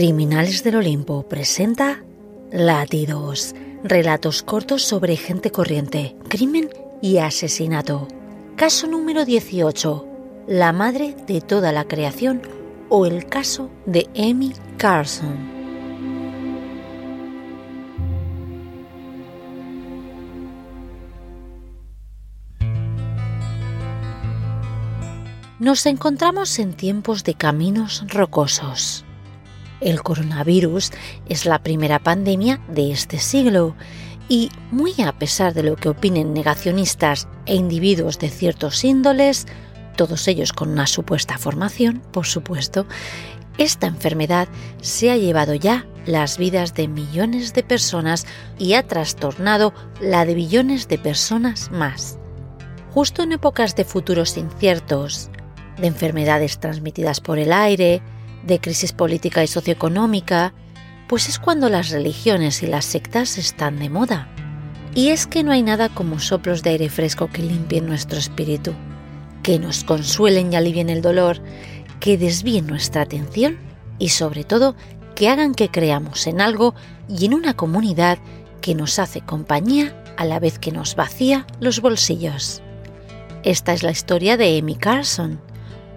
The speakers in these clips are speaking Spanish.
Criminales del Olimpo presenta Latidos, relatos cortos sobre gente corriente, crimen y asesinato. Caso número 18, la madre de toda la creación o el caso de Amy Carson. Nos encontramos en tiempos de caminos rocosos. El coronavirus es la primera pandemia de este siglo y, muy a pesar de lo que opinen negacionistas e individuos de ciertos índoles, todos ellos con una supuesta formación, por supuesto, esta enfermedad se ha llevado ya las vidas de millones de personas y ha trastornado la de billones de personas más. Justo en épocas de futuros inciertos, de enfermedades transmitidas por el aire, de crisis política y socioeconómica, pues es cuando las religiones y las sectas están de moda. Y es que no hay nada como soplos de aire fresco que limpien nuestro espíritu, que nos consuelen y alivien el dolor, que desvíen nuestra atención y sobre todo que hagan que creamos en algo y en una comunidad que nos hace compañía a la vez que nos vacía los bolsillos. Esta es la historia de Amy Carson,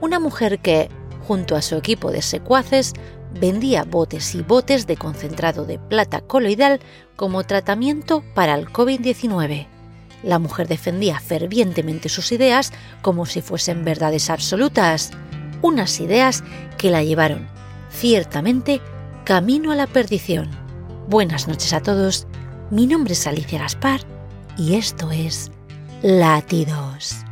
una mujer que, junto a su equipo de secuaces, vendía botes y botes de concentrado de plata coloidal como tratamiento para el COVID-19. La mujer defendía fervientemente sus ideas como si fuesen verdades absolutas, unas ideas que la llevaron, ciertamente, camino a la perdición. Buenas noches a todos, mi nombre es Alicia Gaspar y esto es Latidos.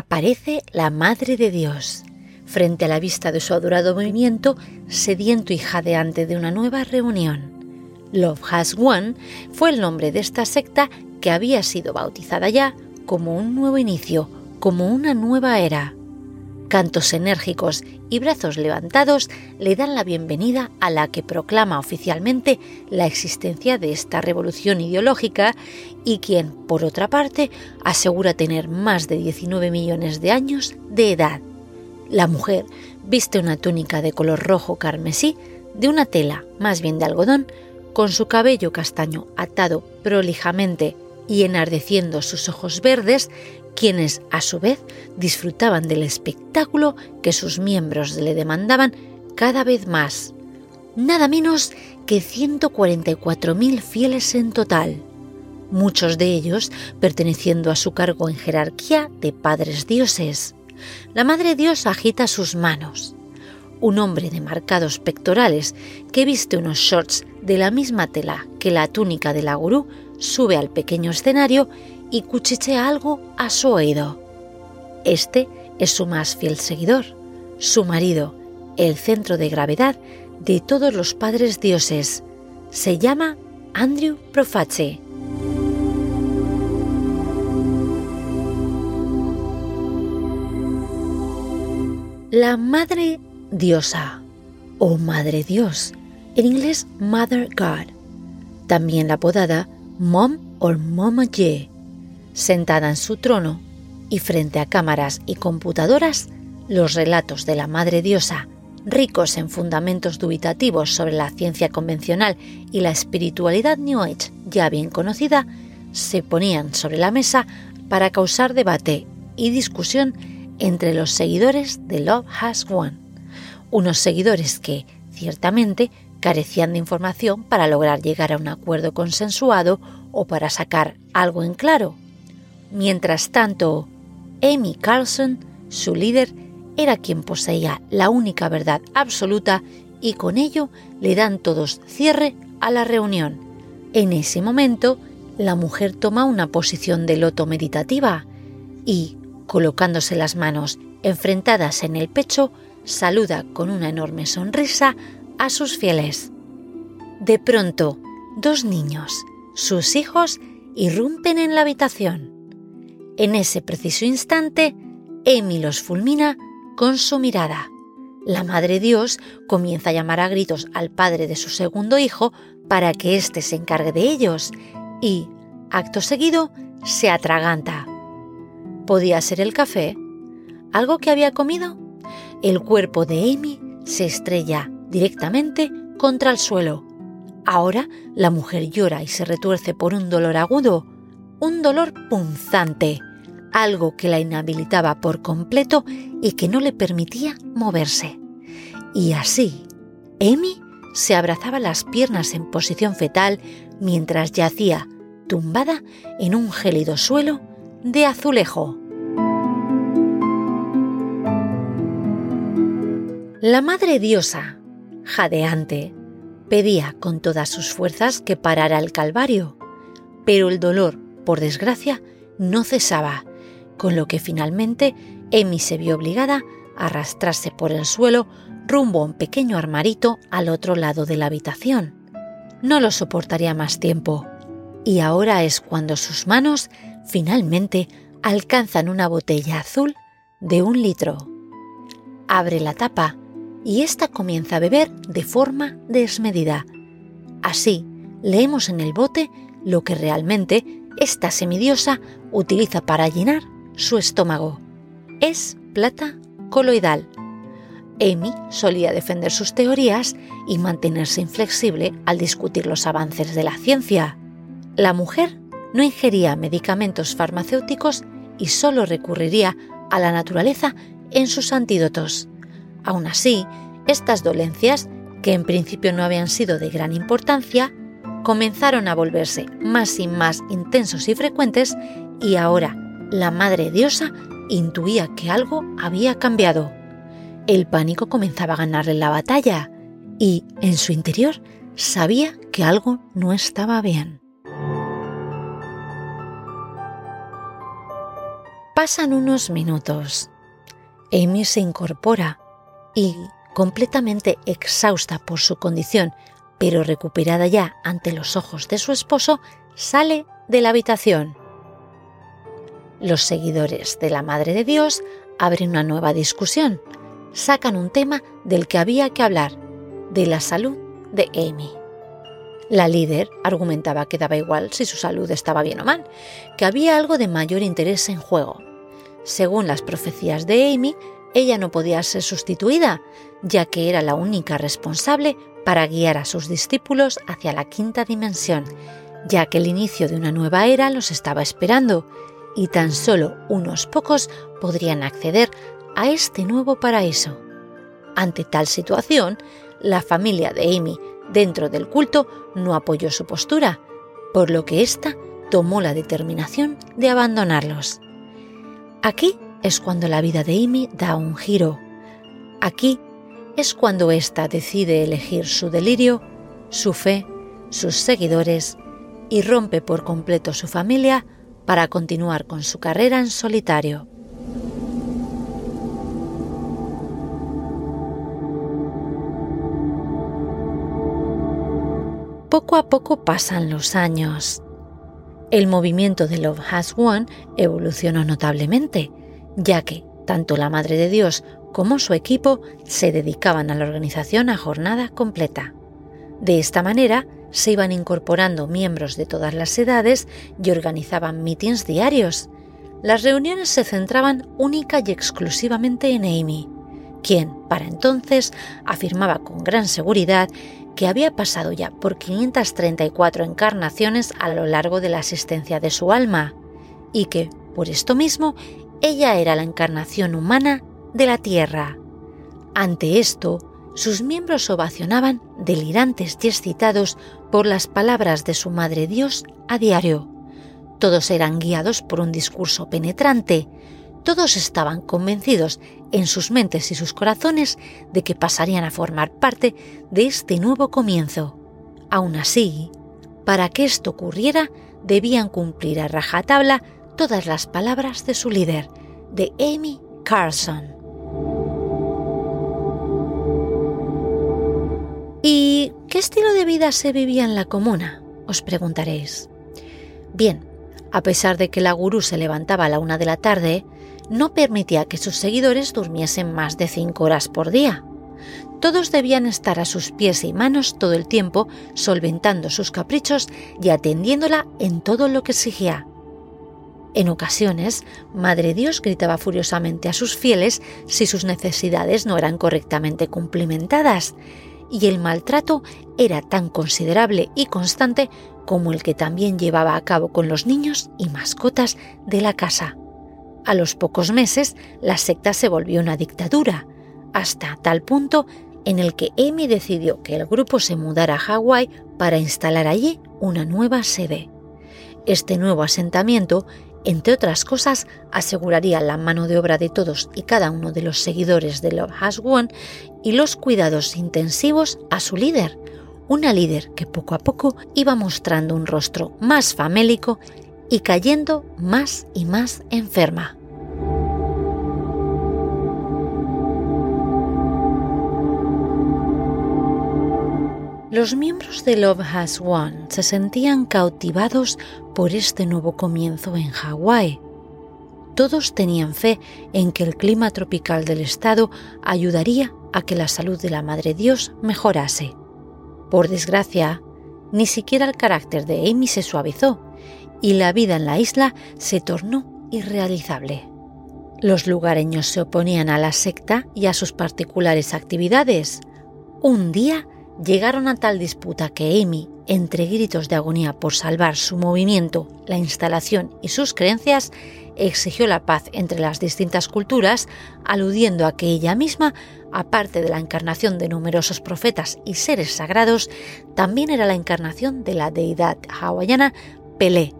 Aparece la Madre de Dios, frente a la vista de su adorado movimiento, sediento y jadeante de una nueva reunión. Love Has Won fue el nombre de esta secta que había sido bautizada ya como un nuevo inicio, como una nueva era. Cantos enérgicos y brazos levantados le dan la bienvenida a la que proclama oficialmente la existencia de esta revolución ideológica y quien, por otra parte, asegura tener más de 19 millones de años de edad. La mujer viste una túnica de color rojo carmesí, de una tela más bien de algodón, con su cabello castaño atado prolijamente y enardeciendo sus ojos verdes, quienes a su vez disfrutaban del espectáculo que sus miembros le demandaban cada vez más. Nada menos que 144.000 fieles en total, muchos de ellos perteneciendo a su cargo en jerarquía de padres dioses. La Madre Dios agita sus manos. Un hombre de marcados pectorales que viste unos shorts de la misma tela que la túnica de la gurú sube al pequeño escenario y cuchichea algo a su oído. Este es su más fiel seguidor, su marido, el centro de gravedad de todos los padres dioses. Se llama Andrew Proface. La Madre Diosa o Madre Dios, en inglés Mother God, también apodada Mom o Mama Ye, sentada en su trono y frente a cámaras y computadoras, los relatos de la Madre Diosa, ricos en fundamentos dubitativos sobre la ciencia convencional y la espiritualidad New Age ya bien conocida, se ponían sobre la mesa para causar debate y discusión entre los seguidores de Love Has Won, unos seguidores que, ciertamente, carecían de información para lograr llegar a un acuerdo consensuado o para sacar algo en claro Mientras tanto, Amy Carlson, su líder, era quien poseía la única verdad absoluta y con ello le dan todos cierre a la reunión. En ese momento, la mujer toma una posición de loto meditativa y, colocándose las manos enfrentadas en el pecho, saluda con una enorme sonrisa a sus fieles. De pronto, dos niños, sus hijos, irrumpen en la habitación. En ese preciso instante, Amy los fulmina con su mirada. La Madre Dios comienza a llamar a gritos al padre de su segundo hijo para que éste se encargue de ellos y, acto seguido, se atraganta. Podía ser el café, algo que había comido. El cuerpo de Amy se estrella directamente contra el suelo. Ahora la mujer llora y se retuerce por un dolor agudo, un dolor punzante, algo que la inhabilitaba por completo y que no le permitía moverse. Y así, Amy se abrazaba las piernas en posición fetal mientras yacía tumbada en un gélido suelo de azulejo. La Madre Diosa, jadeante, pedía con todas sus fuerzas que parara el calvario, pero el dolor, por desgracia, no cesaba, con lo que finalmente Amy se vio obligada a arrastrarse por el suelo rumbo a un pequeño armarito al otro lado de la habitación. No lo soportaría más tiempo, y ahora es cuando sus manos finalmente alcanzan una botella azul de un litro. Abre la tapa y ésta comienza a beber de forma desmedida. Así, leemos en el bote lo que realmente esta semidiosa utiliza para llenar su estómago. Es plata coloidal. Amy solía defender sus teorías y mantenerse inflexible al discutir los avances de la ciencia. La mujer no ingería medicamentos farmacéuticos y solo recurriría a la naturaleza en sus antídotos. Aún así, estas dolencias, que en principio no habían sido de gran importancia, comenzaron a volverse más y más intensos y frecuentes y ahora la Madre Diosa intuía que algo había cambiado. El pánico comenzaba a ganarle la batalla y, en su interior, sabía que algo no estaba bien. Pasan unos minutos. Amy se incorpora y, completamente exhausta por su condición, pero recuperada ya ante los ojos de su esposo, sale de la habitación. Los seguidores de la Madre de Dios abren una nueva discusión. Sacan un tema del que había que hablar, de la salud de Amy. La líder argumentaba que daba igual si su salud estaba bien o mal, que había algo de mayor interés en juego. Según las profecías de Amy, ella no podía ser sustituida, ya que era la única responsable para guiar a sus discípulos hacia la quinta dimensión, ya que el inicio de una nueva era los estaba esperando, y tan solo unos pocos podrían acceder a este nuevo paraíso. Ante tal situación, la familia de Amy dentro del culto no apoyó su postura, por lo que ésta tomó la determinación de abandonarlos. Aquí es cuando la vida de Amy da un giro. Aquí es cuando ésta decide elegir su delirio, su fe, sus seguidores y rompe por completo su familia para continuar con su carrera en solitario. Poco a poco pasan los años. El movimiento de Love Has Won evolucionó notablemente ya que tanto la Madre de Dios como su equipo se dedicaban a la organización a jornada completa. De esta manera, se iban incorporando miembros de todas las edades y organizaban mítines diarios. Las reuniones se centraban única y exclusivamente en Amy, quien, para entonces, afirmaba con gran seguridad que había pasado ya por 534 encarnaciones a lo largo de la existencia de su alma, y que, por esto mismo, ella era la encarnación humana de la Tierra. Ante esto, sus miembros ovacionaban delirantes y excitados por las palabras de su Madre Dios a diario. Todos eran guiados por un discurso penetrante. Todos estaban convencidos en sus mentes y sus corazones de que pasarían a formar parte de este nuevo comienzo. Aún así, para que esto ocurriera, debían cumplir a rajatabla todas las palabras de su líder, de Amy Carson. ¿Y qué estilo de vida se vivía en la comuna? Os preguntaréis. Bien, a pesar de que la gurú se levantaba a la una de la tarde, no permitía que sus seguidores durmiesen más de cinco horas por día. Todos debían estar a sus pies y manos todo el tiempo, solventando sus caprichos y atendiéndola en todo lo que exigía. En ocasiones, Madre Dios gritaba furiosamente a sus fieles si sus necesidades no eran correctamente cumplimentadas, y el maltrato era tan considerable y constante como el que también llevaba a cabo con los niños y mascotas de la casa. A los pocos meses, la secta se volvió una dictadura, hasta tal punto en el que Amy decidió que el grupo se mudara a Hawái para instalar allí una nueva sede. Este nuevo asentamiento, entre otras cosas, aseguraría la mano de obra de todos y cada uno de los seguidores de Love Has Won y los cuidados intensivos a su líder, una líder que poco a poco iba mostrando un rostro más famélico y cayendo más y más enferma. Los miembros de Love Has Won se sentían cautivados por este nuevo comienzo en Hawái. Todos tenían fe en que el clima tropical del estado ayudaría a que la salud de la Madre Dios mejorase. Por desgracia, ni siquiera el carácter de Amy se suavizó y la vida en la isla se tornó irrealizable. Los lugareños se oponían a la secta y a sus particulares actividades. Un día llegaron a tal disputa que Amy, entre gritos de agonía por salvar su movimiento, la instalación y sus creencias, exigió la paz entre las distintas culturas, aludiendo a que ella misma, aparte de la encarnación de numerosos profetas y seres sagrados, también era la encarnación de la deidad hawaiana Pelé.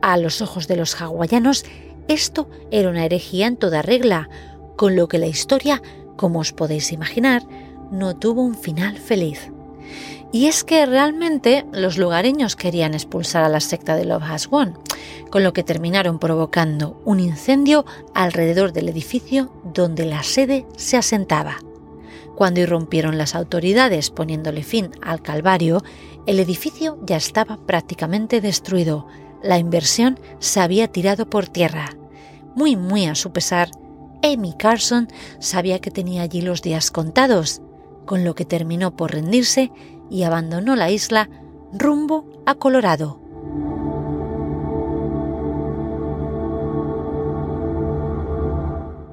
A los ojos de los hawaianos, esto era una herejía en toda regla, con lo que la historia, como os podéis imaginar, no tuvo un final feliz. Y es que realmente los lugareños querían expulsar a la secta de Love Has Won, con lo que terminaron provocando un incendio alrededor del edificio donde la sede se asentaba. Cuando irrumpieron las autoridades poniéndole fin al calvario, el edificio ya estaba prácticamente destruido. La inversión se había tirado por tierra. Muy, muy a su pesar, Amy Carson sabía que tenía allí los días contados con lo que terminó por rendirse y abandonó la isla rumbo a Colorado.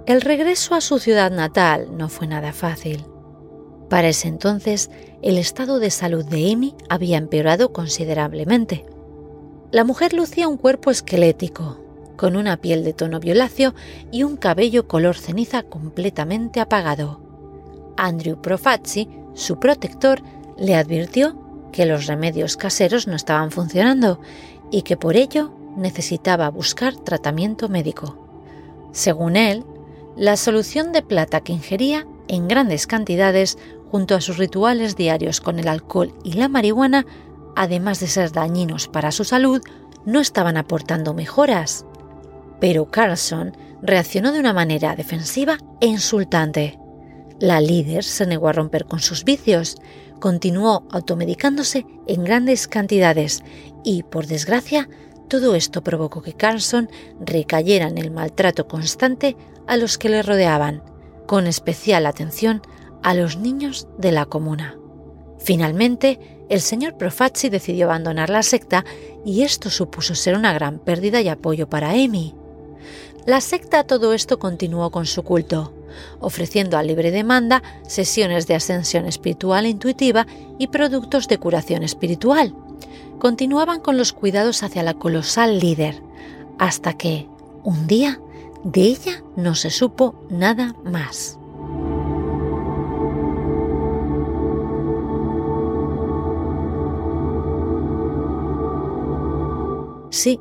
El regreso a su ciudad natal no fue nada fácil. Para ese entonces, el estado de salud de Amy había empeorado considerablemente. La mujer lucía un cuerpo esquelético, con una piel de tono violáceo y un cabello color ceniza completamente apagado. Andrew Profazzi, su protector, le advirtió que los remedios caseros no estaban funcionando y que por ello necesitaba buscar tratamiento médico. Según él, la solución de plata que ingería en grandes cantidades junto a sus rituales diarios con el alcohol y la marihuana, además de ser dañinos para su salud, no estaban aportando mejoras. Pero Carlson reaccionó de una manera defensiva e insultante. La líder se negó a romper con sus vicios, continuó automedicándose en grandes cantidades y, por desgracia, todo esto provocó que Carlson recayera en el maltrato constante a los que le rodeaban, con especial atención a los niños de la comuna. Finalmente, el señor Profazzi decidió abandonar la secta y esto supuso ser una gran pérdida y apoyo para Amy. La secta a todo esto continuó con su culto, ofreciendo a libre demanda sesiones de ascensión espiritual intuitiva y productos de curación espiritual. Continuaban con los cuidados hacia la colosal líder, hasta que, un día, de ella no se supo nada más. Sí,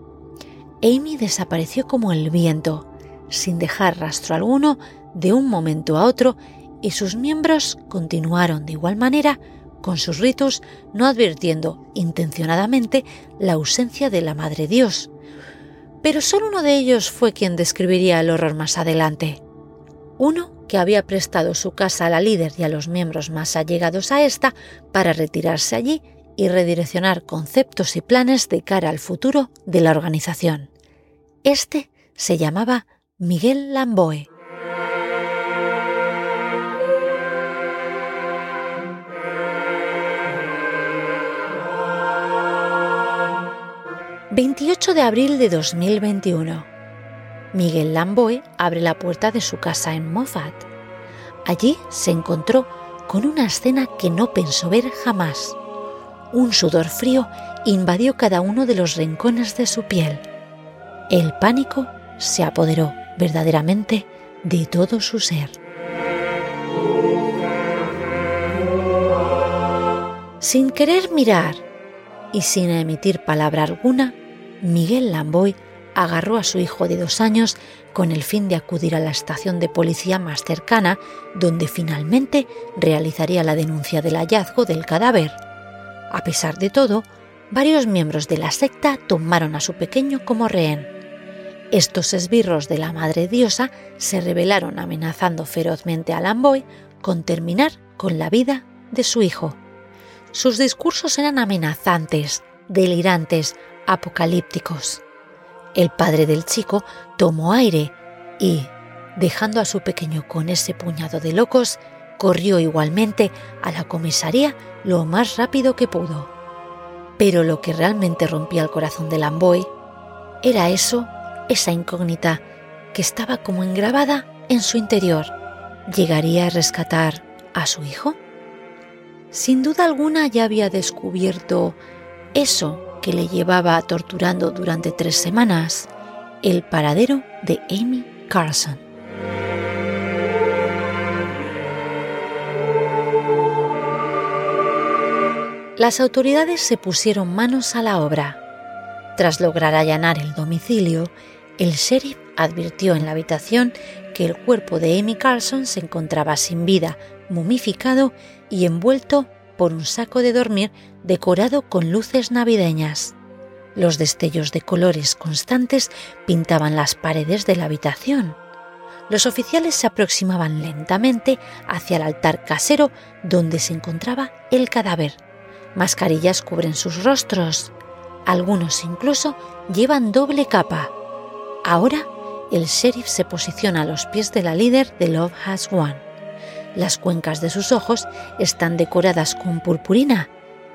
Amy desapareció como el viento, sin dejar rastro alguno de un momento a otro y sus miembros continuaron de igual manera con sus ritos, no advirtiendo intencionadamente la ausencia de la Madre Dios. Pero solo uno de ellos fue quien describiría el horror más adelante. Uno que había prestado su casa a la líder y a los miembros más allegados a esta para retirarse allí y redireccionar conceptos y planes de cara al futuro de la organización. Este se llamaba Miguel Lamboe. 28 de abril de 2021. Miguel Lamboe abre la puerta de su casa en Moffat. Allí se encontró con una escena que no pensó ver jamás. Un sudor frío invadió cada uno de los rincones de su piel. El pánico se apoderó verdaderamente de todo su ser. Sin querer mirar y sin emitir palabra alguna, Miguel Lamboy agarró a su hijo de dos años con el fin de acudir a la estación de policía más cercana, donde finalmente realizaría la denuncia del hallazgo del cadáver. A pesar de todo, varios miembros de la secta tomaron a su pequeño como rehén. Estos esbirros de la Madre Diosa se rebelaron amenazando ferozmente a Lamboy con terminar con la vida de su hijo. Sus discursos eran amenazantes, delirantes, apocalípticos. El padre del chico tomó aire y, dejando a su pequeño con ese puñado de locos, corrió igualmente a la comisaría lo más rápido que pudo. Pero lo que realmente rompía el corazón de Lamboy era eso, esa incógnita que estaba como engrabada en su interior. ¿Llegaría a rescatar a su hijo? Sin duda alguna ya había descubierto eso que le llevaba torturando durante tres semanas, el paradero de Amy Carson. Las autoridades se pusieron manos a la obra. Tras lograr allanar el domicilio, el sheriff advirtió en la habitación que el cuerpo de Amy Carson se encontraba sin vida, mumificado y envuelto por un saco de dormir decorado con luces navideñas. Los destellos de colores constantes pintaban las paredes de la habitación. Los oficiales se aproximaban lentamente hacia el altar casero donde se encontraba el cadáver Mascarillas cubren sus rostros. Algunos incluso llevan doble capa. Ahora, el sheriff se posiciona a los pies de la líder de Love Has Won. Las cuencas de sus ojos están decoradas con purpurina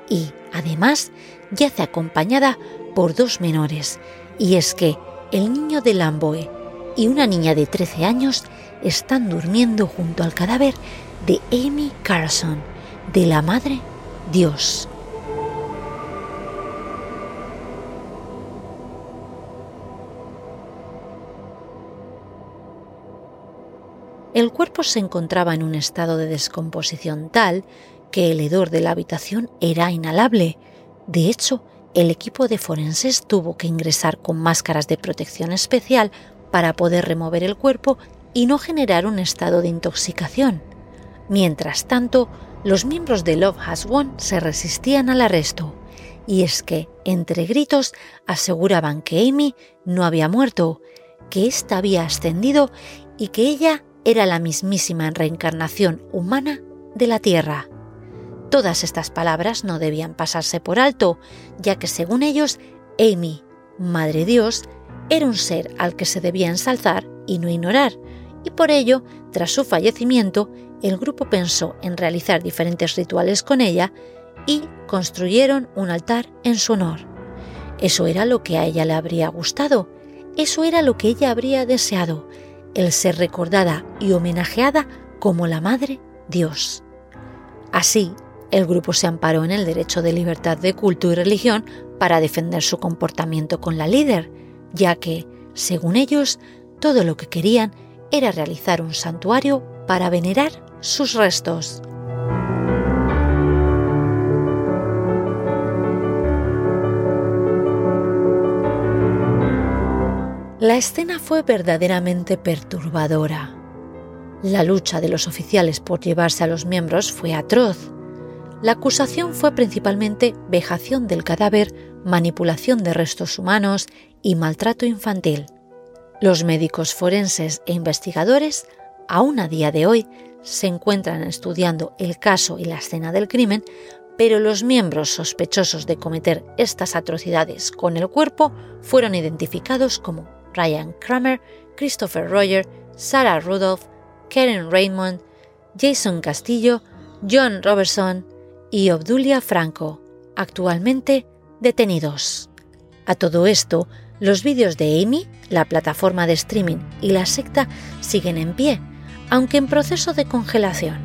y, además, yace acompañada por dos menores. Y es que el niño de Lamboe y una niña de 13 años están durmiendo junto al cadáver de Amy Carson, de la madre Dios. El cuerpo se encontraba en un estado de descomposición tal que el hedor de la habitación era inhalable. De hecho, el equipo de forenses tuvo que ingresar con máscaras de protección especial para poder remover el cuerpo y no generar un estado de intoxicación. Mientras tanto, los miembros de Love Has Won se resistían al arresto, y es que, entre gritos, aseguraban que Amy no había muerto, que ésta había ascendido y que ella era la mismísima reencarnación humana de la Tierra. Todas estas palabras no debían pasarse por alto, ya que según ellos, Amy, Madre Dios, era un ser al que se debía ensalzar y no ignorar, y por ello, tras su fallecimiento, el grupo pensó en realizar diferentes rituales con ella y construyeron un altar en su honor. Eso era lo que a ella le habría gustado, eso era lo que ella habría deseado, el ser recordada y homenajeada como la Madre Dios. Así, el grupo se amparó en el derecho de libertad de culto y religión para defender su comportamiento con la líder, ya que, según ellos, todo lo que querían era realizar un santuario para venerar sus restos. La escena fue verdaderamente perturbadora. La lucha de los oficiales por llevarse a los miembros fue atroz. La acusación fue principalmente vejación del cadáver, manipulación de restos humanos y maltrato infantil. Los médicos forenses e investigadores, aún a día de hoy, se encuentran estudiando el caso y la escena del crimen, pero los miembros sospechosos de cometer estas atrocidades con el cuerpo fueron identificados como Ryan Kramer, Christopher Roger, Sarah Rudolph, Karen Raymond, Jason Castillo, John Robertson y Obdulia Franco, actualmente detenidos. A todo esto, los vídeos de Amy, la plataforma de streaming y la secta siguen en pie, aunque en proceso de congelación.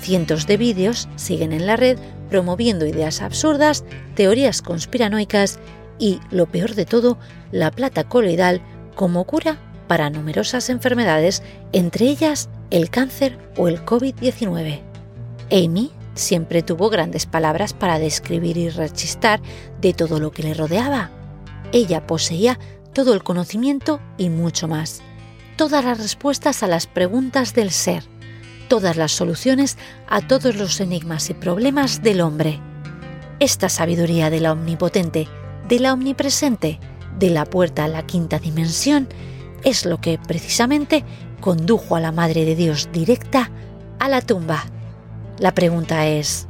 Cientos de vídeos siguen en la red promoviendo ideas absurdas, teorías conspiranoicas y, lo peor de todo, la plata coloidal como cura para numerosas enfermedades, entre ellas el cáncer o el COVID-19. Amy siempre tuvo grandes palabras para describir y rechistar de todo lo que le rodeaba. Ella poseía todo el conocimiento y mucho más, todas las respuestas a las preguntas del ser, todas las soluciones a todos los enigmas y problemas del hombre. Esta sabiduría de la omnipotente, de la omnipresente, de la puerta a la quinta dimensión, es lo que precisamente condujo a la Madre de Dios directa a la tumba. La pregunta es,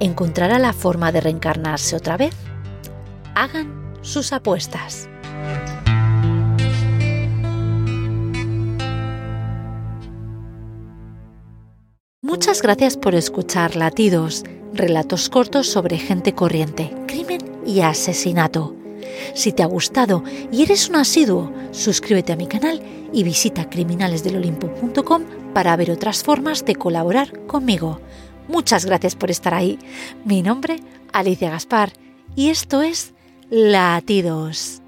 ¿encontrará la forma de reencarnarse otra vez? Hagan sus apuestas. Muchas gracias por escuchar Latidos, relatos cortos sobre gente corriente, crimen y asesinato. Si te ha gustado y eres un asiduo, suscríbete a mi canal y visita criminalesdelolimpo.com para ver otras formas de colaborar conmigo. Muchas gracias por estar ahí. Mi nombre, Alicia Gaspar, y esto es Latidos.